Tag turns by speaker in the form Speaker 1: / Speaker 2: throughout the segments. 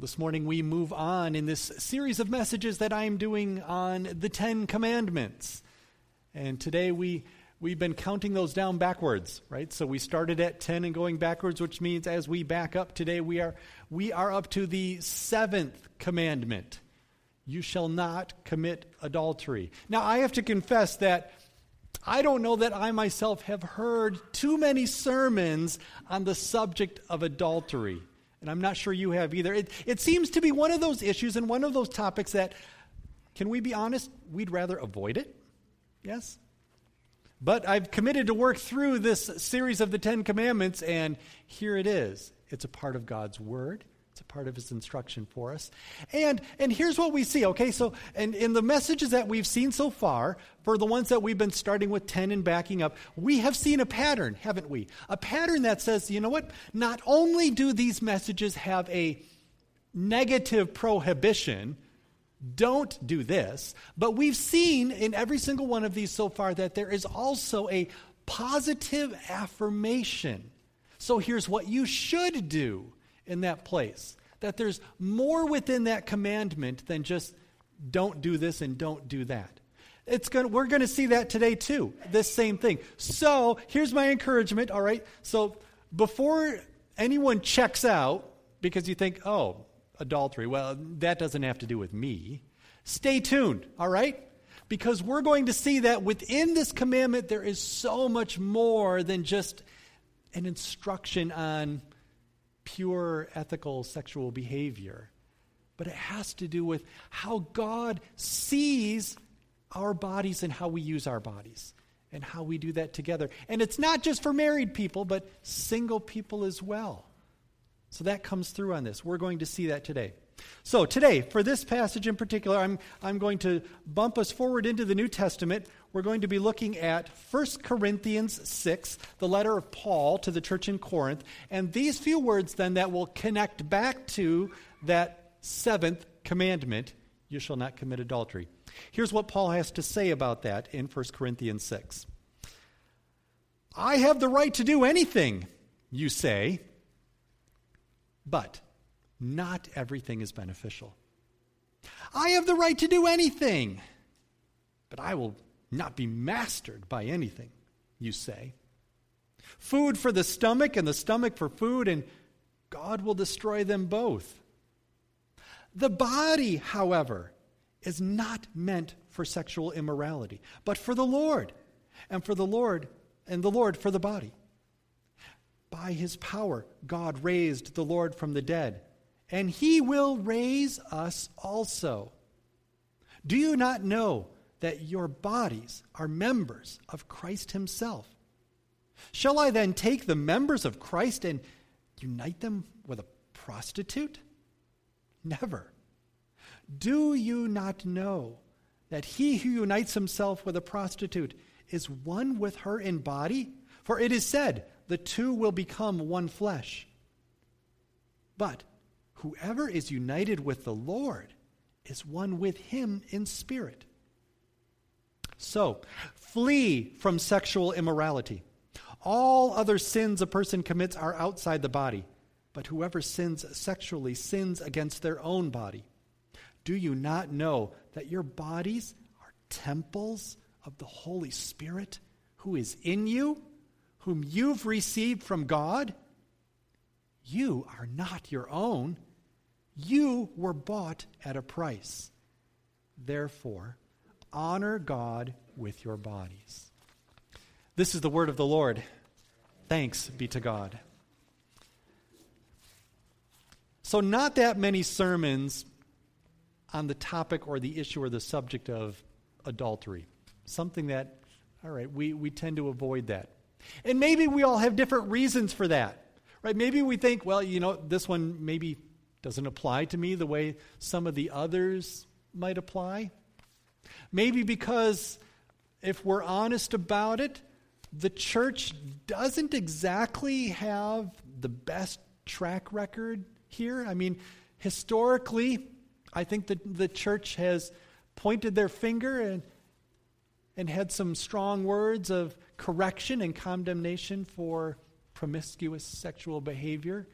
Speaker 1: This morning we move on in this series of messages that I am doing on the Ten Commandments. And today we, we've been counting those down backwards, right? So we started at 10 and going backwards, which means as we back up today, we are, we are up to the seventh commandment You shall not commit adultery. Now, I have to confess that I don't know that I myself have heard too many sermons on the subject of adultery. And I'm not sure you have either. It, it seems to be one of those issues and one of those topics that, can we be honest, we'd rather avoid it? Yes? But I've committed to work through this series of the Ten Commandments, and here it is. It's a part of God's Word. A part of his instruction for us. And and here's what we see, okay? So and in the messages that we've seen so far, for the ones that we've been starting with 10 and backing up, we have seen a pattern, haven't we? A pattern that says, you know what? Not only do these messages have a negative prohibition, don't do this, but we've seen in every single one of these so far that there is also a positive affirmation. So here's what you should do in that place. That there's more within that commandment than just don't do this and don't do that. It's going to, we're going to see that today too. This same thing. So here's my encouragement. All right. So before anyone checks out because you think, oh, adultery, well, that doesn't have to do with me. Stay tuned. All right. Because we're going to see that within this commandment, there is so much more than just an instruction on pure ethical sexual behavior, but it has to do with how God sees our bodies and how we use our bodies and how we do that together. And it's not just for married people, but single people as well. So that comes through on this. We're going to see that today. So, today, for this passage in particular, I'm, I'm going to bump us forward into the New Testament. We're going to be looking at 1 Corinthians 6, the letter of Paul to the church in Corinth. And these few words, then, that will connect back to that seventh commandment you shall not commit adultery. Here's what Paul has to say about that in 1 Corinthians 6. I have the right to do anything, you say, but not everything is beneficial. I have the right to do anything, but I will not be mastered by anything, you say. Food for the stomach and the stomach for food, and God will destroy them both. The body, however, is not meant for sexual immorality, but for the Lord, and for the Lord, and the Lord for the body. By his power, God raised the Lord from the dead and he will raise us also. Do you not know that your bodies are members of Christ himself? Shall I then take the members of Christ and unite them with a prostitute? Never. Do you not know that he who unites himself with a prostitute is one with her in body? For it is said, the two will become one flesh. But Whoever is united with the Lord is one with him in spirit. So, flee from sexual immorality. All other sins a person commits are outside the body, but whoever sins sexually sins against their own body. Do you not know that your bodies are temples of the Holy Spirit who is in you, whom you've received from God? You are not your own you were bought at a price. Therefore, honor God with your bodies. This is the word of the Lord. Thanks be to God. So, not that many sermons on the topic or the issue or the subject of adultery. Something that, all right, we, we tend to avoid that. And maybe we all have different reasons for that, right? Maybe we think, well, you know, this one maybe doesn't apply to me the way some of the others might apply. Maybe because, if we're honest about it, the church doesn't exactly have the best track record here. I mean, historically, I think that the church has pointed their finger and, and had some strong words of correction and condemnation for promiscuous sexual behavior.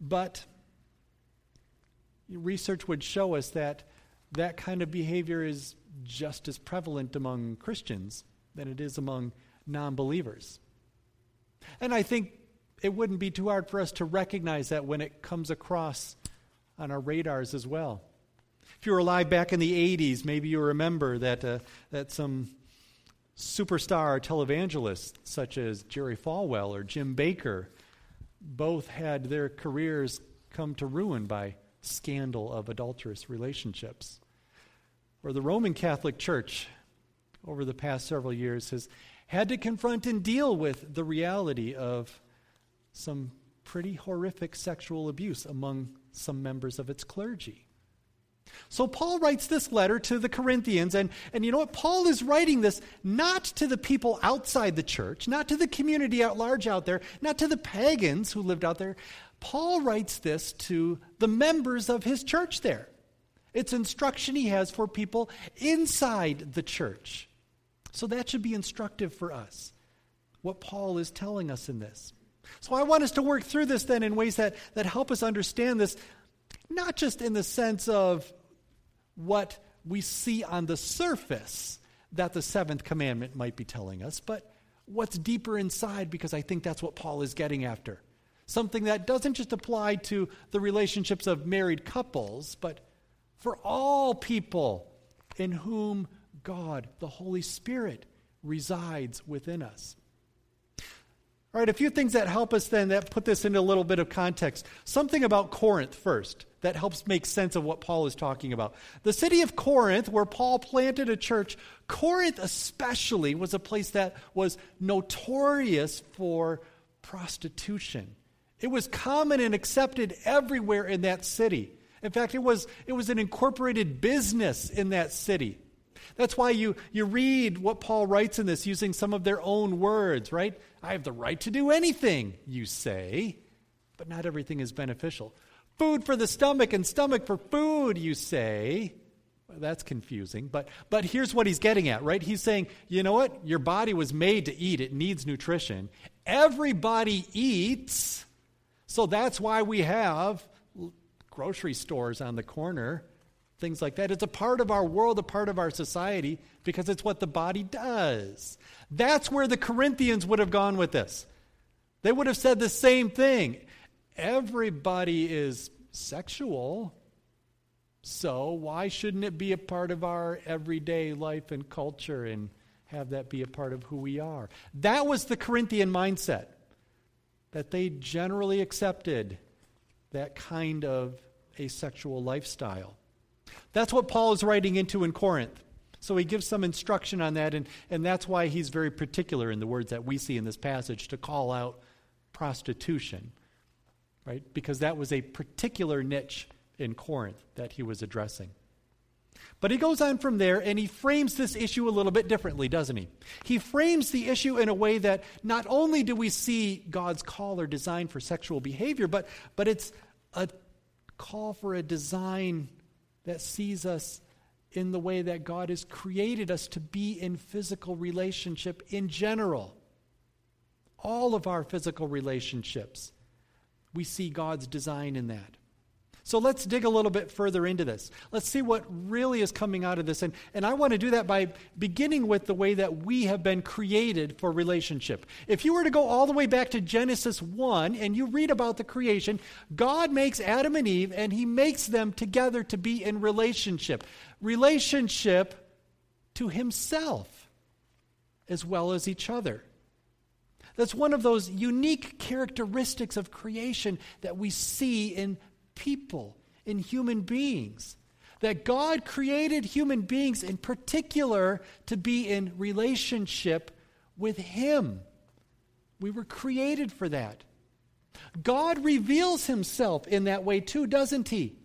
Speaker 1: But research would show us that that kind of behavior is just as prevalent among Christians than it is among non believers. And I think it wouldn't be too hard for us to recognize that when it comes across on our radars as well. If you were alive back in the 80s, maybe you remember that, uh, that some superstar televangelists such as Jerry Falwell or Jim Bakker, both had their careers come to ruin by scandal of adulterous relationships. Or the Roman Catholic Church, over the past several years, has had to confront and deal with the reality of some pretty horrific sexual abuse among some members of its clergy. So Paul writes this letter to the Corinthians, and, and you know what? Paul is writing this not to the people outside the church, not to the community at large out there, not to the pagans who lived out there. Paul writes this to the members of his church there. It's instruction he has for people inside the church. So that should be instructive for us, what Paul is telling us in this. So I want us to work through this then in ways that, that help us understand this, not just in the sense of what we see on the surface that the seventh commandment might be telling us, but what's deeper inside, because I think that's what Paul is getting after. Something that doesn't just apply to the relationships of married couples, but for all people in whom God, the Holy Spirit, resides within us. All right, a few things that help us then that put this into a little bit of context. Something about Corinth first that helps make sense of what Paul is talking about. The city of Corinth, where Paul planted a church, Corinth especially was a place that was notorious for prostitution. It was common and accepted everywhere in that city. In fact, it was, it was an incorporated business in that city. That's why you, you read what Paul writes in this using some of their own words, right? I have the right to do anything, you say, but not everything is beneficial. Food for the stomach and stomach for food, you say. Well, that's confusing, but, but here's what he's getting at, right? He's saying, you know what? Your body was made to eat, it needs nutrition. Everybody eats, so that's why we have grocery stores on the corner things like that. It's a part of our world, a part of our society, because it's what the body does. That's where the Corinthians would have gone with this. They would have said the same thing. Everybody is sexual, so why shouldn't it be a part of our everyday life and culture and have that be a part of who we are? That was the Corinthian mindset, that they generally accepted that kind of a sexual lifestyle. That's what Paul is writing into in Corinth. So he gives some instruction on that, and, and that's why he's very particular in the words that we see in this passage to call out prostitution, right? Because that was a particular niche in Corinth that he was addressing. But he goes on from there and he frames this issue a little bit differently, doesn't he? He frames the issue in a way that not only do we see God's call or design for sexual behavior, but, but it's a call for a design that sees us in the way that God has created us to be in physical relationship in general. All of our physical relationships, we see God's design in that. So let's dig a little bit further into this. Let's see what really is coming out of this. And, and I want to do that by beginning with the way that we have been created for relationship. If you were to go all the way back to Genesis 1 and you read about the creation, God makes Adam and Eve and he makes them together to be in relationship. Relationship to himself as well as each other. That's one of those unique characteristics of creation that we see in people, in human beings. That God created human beings in particular to be in relationship with Him. We were created for that. God reveals Himself in that way too, doesn't He?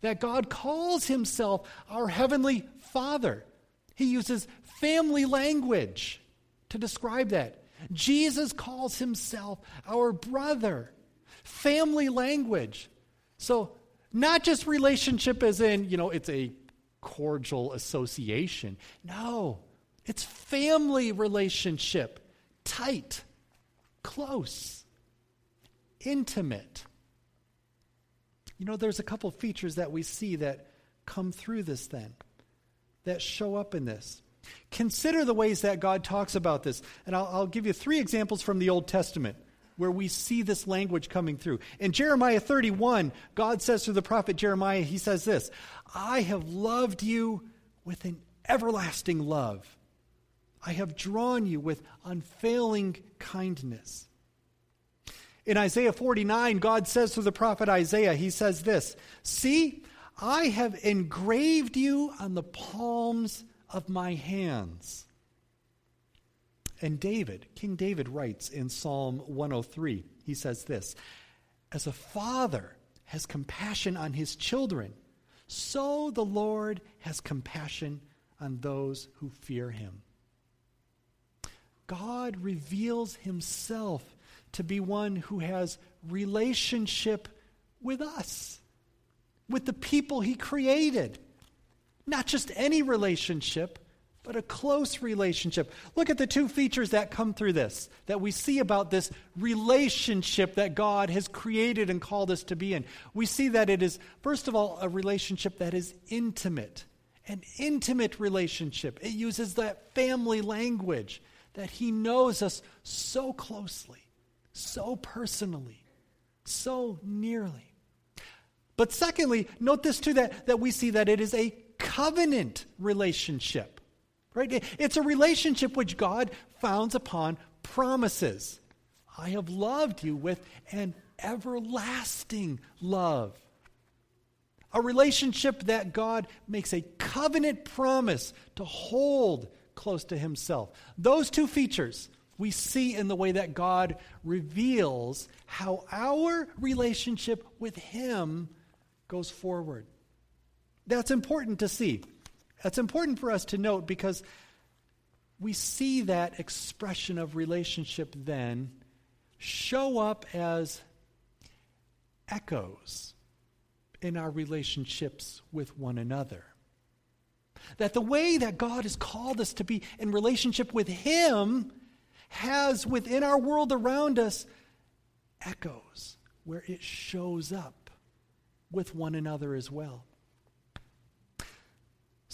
Speaker 1: That God calls Himself our Heavenly Father. He uses family language to describe that. Jesus calls Himself our brother. Family language. So, not just relationship as in, you know, it's a cordial association. No, it's family relationship, tight, close, intimate. You know, there's a couple features that we see that come through this then, that show up in this. Consider the ways that God talks about this. And I'll, I'll, give you three examples from the Old Testament where we see this language coming through. In Jeremiah 31, God says through the prophet Jeremiah, He says this I have loved you with an everlasting love. I have drawn you with unfailing kindness. In Isaiah 49, God says through the prophet Isaiah, He says this See, I have engraved you on the palms of my hands. And David, King David writes in Psalm 103, he says this As a father has compassion on his children, so the Lord has compassion on those who fear him. God reveals himself to be one who has relationship with us, with the people he created. Not just any relationship, but a close relationship. Look at the two features that come through this, that we see about this relationship that God has created and called us to be in. We see that it is, first of all, a relationship that is intimate, an intimate relationship. It uses that family language that He knows us so closely, so personally, so nearly. But secondly, note this too that, that we see that it is a covenant relationship. Right? It's a relationship which God founds upon promises. I have loved you with an everlasting love. A relationship that God makes a covenant promise to hold close to Himself. Those two features we see in the way that God reveals how our relationship with Him goes forward. That's important to see. That's important for us to note because we see that expression of relationship then show up as echoes in our relationships with one another. That the way that God has called us to be in relationship with Him has within our world around us echoes where it shows up with one another as well.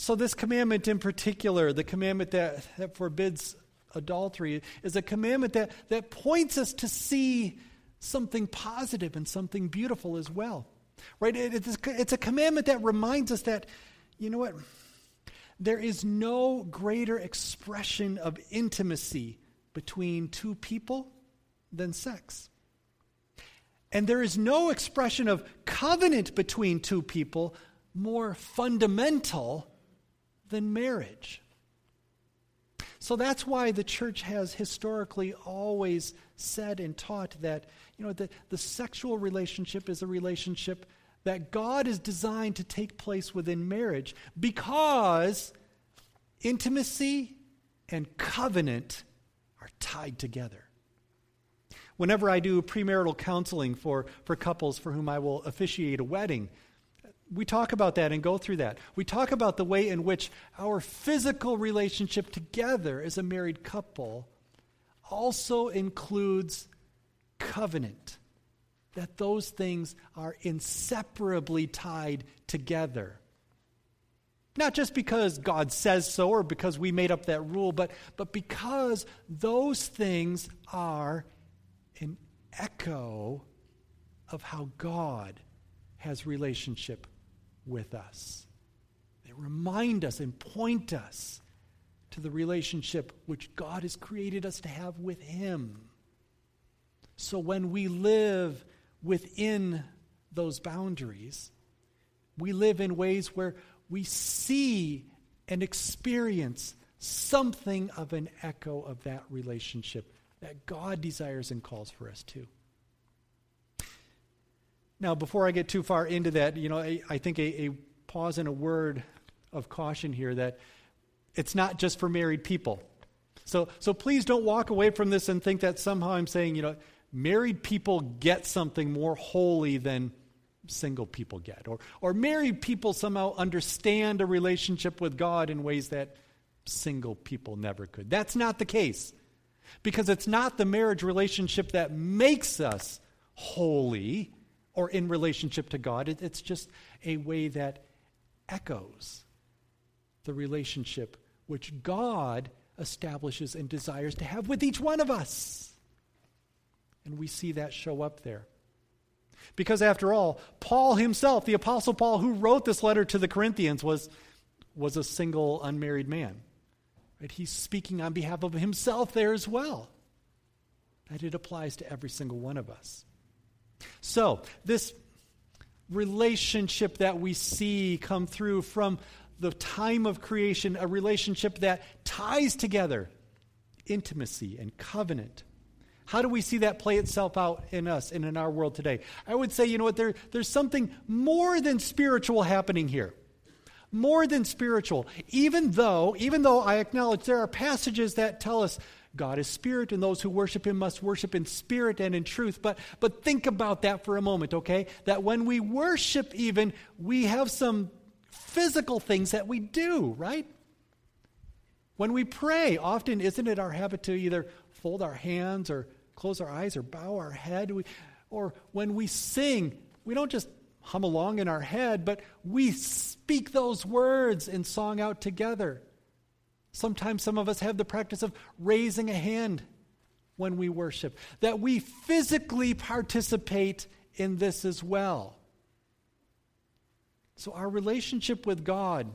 Speaker 1: So, this commandment in particular, the commandment that, that forbids adultery, is a commandment that, that points us to see something positive and something beautiful as well. Right? It, it's, it's a commandment that reminds us that, you know what? There is no greater expression of intimacy between two people than sex. And there is no expression of covenant between two people more fundamental than marriage. So that's why the church has historically always said and taught that, you know, the, the sexual relationship is a relationship that God is designed to take place within marriage because intimacy and covenant are tied together. Whenever I do premarital counseling for, for couples for whom I will officiate a wedding, we talk about that and go through that. We talk about the way in which our physical relationship together as a married couple also includes covenant. That those things are inseparably tied together. Not just because God says so or because we made up that rule, but, but because those things are an echo of how God has relationship with us. They remind us and point us to the relationship which God has created us to have with Him. So when we live within those boundaries, we live in ways where we see and experience something of an echo of that relationship that God desires and calls for us to. Now, before I get too far into that, you know, I, I think a, a pause and a word of caution here that it's not just for married people. So, so please don't walk away from this and think that somehow I'm saying, you know, married people get something more holy than single people get. Or, or married people somehow understand a relationship with God in ways that single people never could. That's not the case. Because it's not the marriage relationship that makes us holy or in relationship to God. It, it's just a way that echoes the relationship which God establishes and desires to have with each one of us. And we see that show up there. Because after all, Paul himself, the Apostle Paul, who wrote this letter to the Corinthians, was, was a single unmarried man. Right? He's speaking on behalf of himself there as well. That it applies to every single one of us. So, this relationship that we see come through from the time of creation, a relationship that ties together intimacy and covenant. How do we see that play itself out in us and in our world today? I would say, you know what, there, there's something more than spiritual happening here. More than spiritual. Even though, even though I acknowledge there are passages that tell us God is spirit, and those who worship him must worship in spirit and in truth. But, but think about that for a moment, okay? That when we worship, even, we have some physical things that we do, right? When we pray, often isn't it our habit to either fold our hands or close our eyes or bow our head? We, or when we sing, we don't just hum along in our head, but we speak those words in song out together. Sometimes some of us have the practice of raising a hand when we worship, that we physically participate in this as well. So, our relationship with God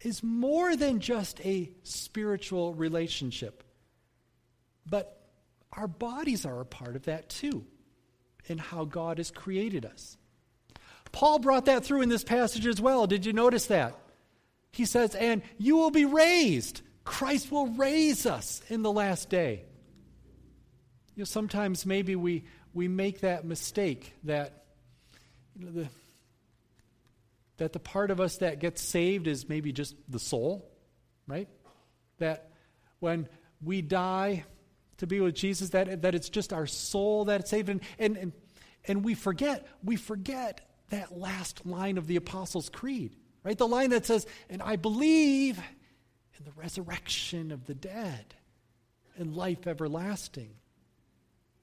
Speaker 1: is more than just a spiritual relationship, but our bodies are a part of that too, in how God has created us. Paul brought that through in this passage as well. Did you notice that? He says, and you will be raised. Christ will raise us in the last day. You know, sometimes maybe we, we make that mistake that, you know, the, that the part of us that gets saved is maybe just the soul, right? That when we die to be with Jesus, that, that it's just our soul that's saved. And, and, and, and we forget, we forget that last line of the Apostles' Creed. Right? The line that says, And I believe in the resurrection of the dead and life everlasting.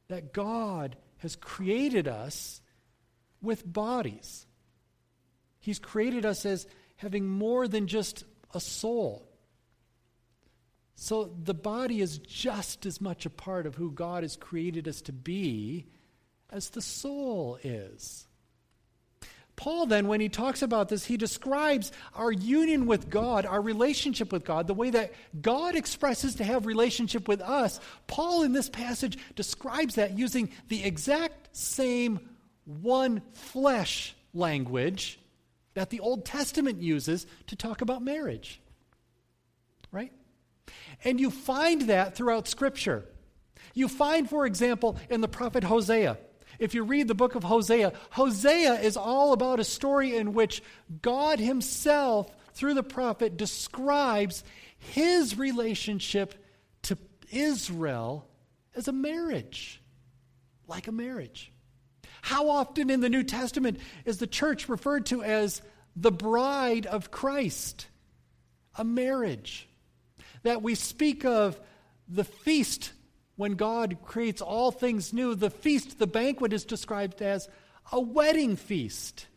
Speaker 1: That God has created us with bodies. He's created us as having more than just a soul. So the body is just as much a part of who God has created us to be as the soul is. Paul, then, when he talks about this, he describes our union with God, our relationship with God, the way that God expresses to have relationship with us. Paul, in this passage, describes that using the exact same one flesh language that the Old Testament uses to talk about marriage. Right? And you find that throughout Scripture. You find, for example, in the prophet Hosea. If you read the book of Hosea, Hosea is all about a story in which God Himself, through the prophet, describes His relationship to Israel as a marriage, like a marriage. How often in the New Testament is the church referred to as the bride of Christ, a marriage? That we speak of the feast when God creates all things new, the feast, the banquet, is described as a wedding feast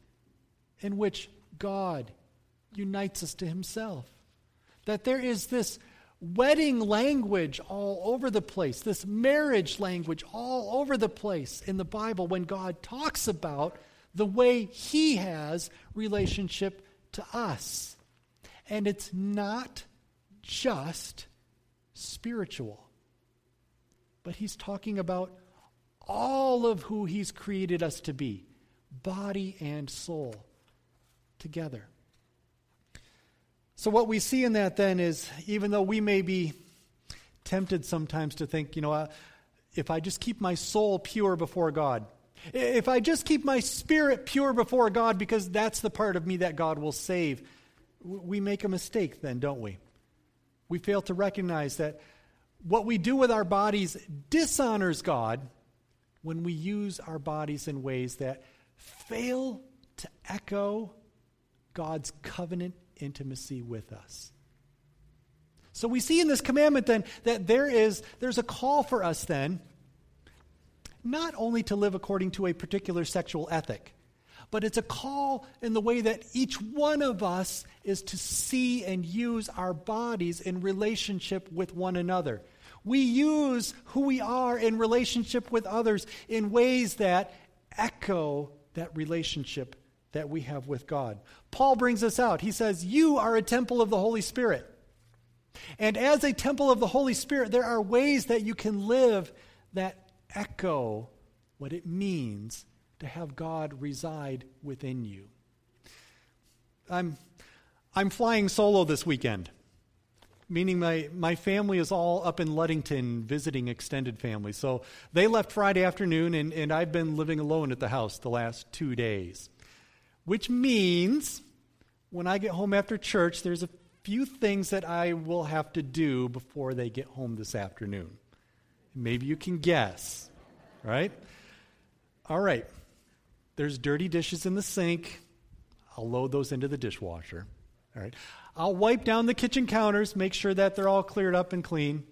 Speaker 1: in which God unites us to Himself. That there is this wedding language all over the place, this marriage language all over the place in the Bible when God talks about the way He has relationship to us. And it's not just spiritual but he's talking about all of who he's created us to be body and soul together. So, what we see in that then is even though we may be tempted sometimes to think, you know, uh, if I just keep my soul pure before God, if I just keep my spirit pure before God, because that's the part of me that God will save, we make a mistake then, don't we? We fail to recognize that what we do with our bodies dishonors God when we use our bodies in ways that fail to echo God's covenant intimacy with us. So we see in this commandment then that there is there's a call for us then not only to live according to a particular sexual ethic, but it's a call in the way that each one of us is to see and use our bodies in relationship with one another. We use who we are in relationship with others in ways that echo that relationship that we have with God. Paul brings us out. He says, You are a temple of the Holy Spirit. And as a temple of the Holy Spirit, there are ways that you can live that echo what it means to have God reside within you. I'm, I'm flying solo this weekend, meaning my, my family is all up in Ludington visiting extended family. So they left Friday afternoon, and, and I've been living alone at the house the last two days. Which means when I get home after church, there's a few things that I will have to do before they get home this afternoon. Maybe you can guess, right? All right. There's dirty dishes in the sink. I'll load those into the dishwasher. All right. I'll wipe down the kitchen counters, make sure that they're all cleared up and clean.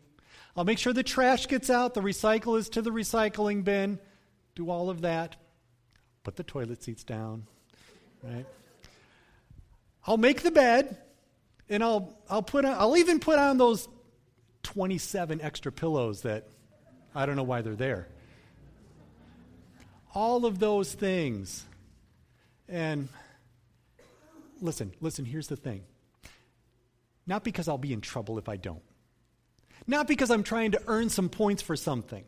Speaker 1: I'll make sure the trash gets out, the recycle is to the recycling bin. Do all of that. Put the toilet seats down. Right? I'll make the bed and I'll I'll put on, I'll even put on those 27 extra pillows that I don't know why they're there all of those things. And listen, listen, here's the thing. Not because I'll be in trouble if I don't. Not because I'm trying to earn some points for something.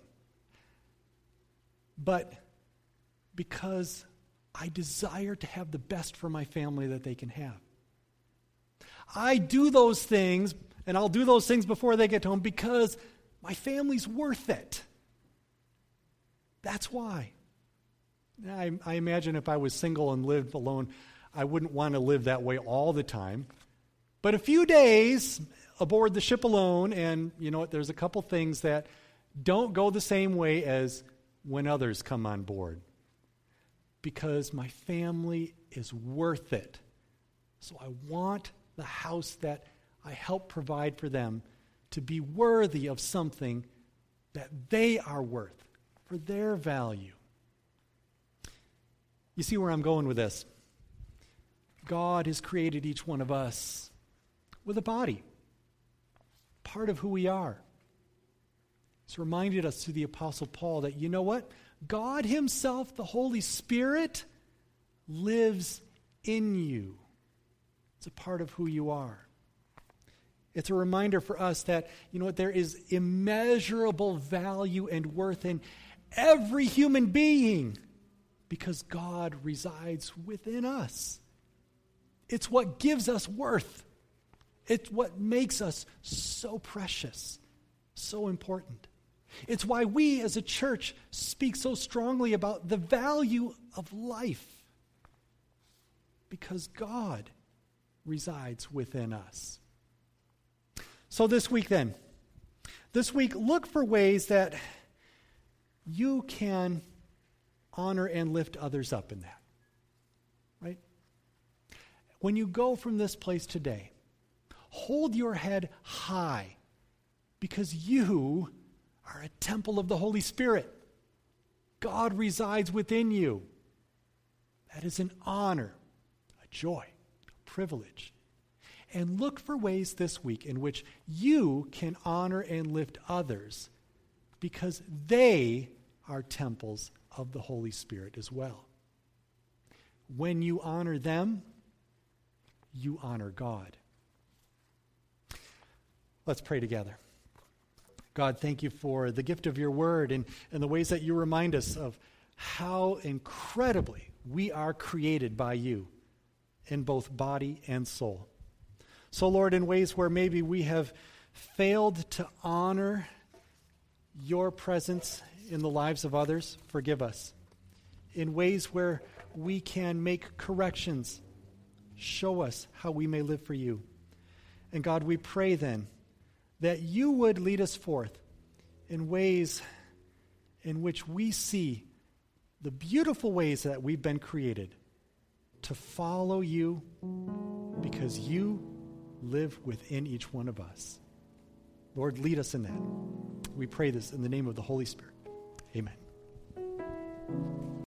Speaker 1: But because I desire to have the best for my family that they can have. I do those things, and I'll do those things before they get home because my family's worth it. That's why. I, I imagine if I was single and lived alone, I wouldn't want to live that way all the time. But a few days aboard the ship alone, and you know what, there's a couple things that don't go the same way as when others come on board. Because my family is worth it. So I want the house that I help provide for them to be worthy of something that they are worth for their value. You see where I'm going with this? God has created each one of us with a body, part of who we are. It's reminded us through the Apostle Paul that, you know what? God Himself, the Holy Spirit, lives in you. It's a part of who you are. It's a reminder for us that, you know what, there is immeasurable value and worth in every human being because God resides within us. It's what gives us worth. It's what makes us so precious, so important. It's why we as a church speak so strongly about the value of life. Because God resides within us. So, this week, then, this week, look for ways that you can honor and lift others up in that. Right? When you go from this place today, hold your head high because you are a temple of the Holy Spirit. God resides within you. That is an honor, a joy, a privilege. And look for ways this week in which you can honor and lift others because they are temples of the Holy Spirit as well. When you honor them, you honor God. Let's pray together. God, thank you for the gift of your word and, and the ways that you remind us of how incredibly we are created by you in both body and soul. So, Lord, in ways where maybe we have failed to honor your presence in the lives of others, forgive us. In ways where we can make corrections, show us how we may live for you. And God, we pray then that you would lead us forth in ways in which we see the beautiful ways that we've been created to follow you because you live within each one of us. Lord, lead us in that. We pray this in the name of the Holy Spirit. Amen.